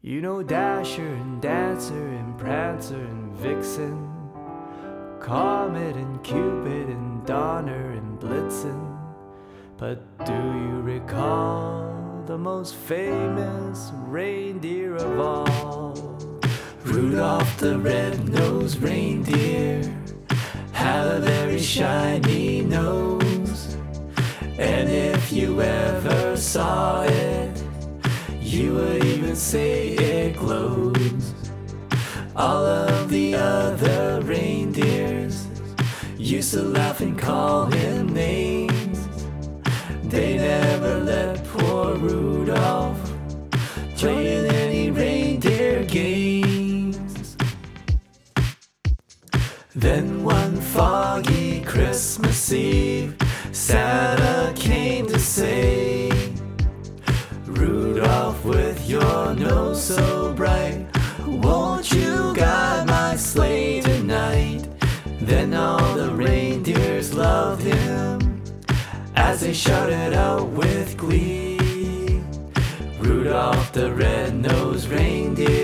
You know Dasher and Dancer and Prancer and Vixen, Comet and Cupid and Donner and Blitzen. But do you recall the most famous reindeer of all? Rudolph the red-nosed reindeer had a very shiny nose. And if you ever saw it, you would even say it glows. All of the other reindeers used to laugh and call him names. They never let poor Rudolph play in any reindeer games. Then one foggy Christmas Eve, Santa Rudolph, with your nose so bright, won't you guide my sleigh tonight? Then all the reindeers loved him as they shouted out with glee. Rudolph the red-nosed reindeer,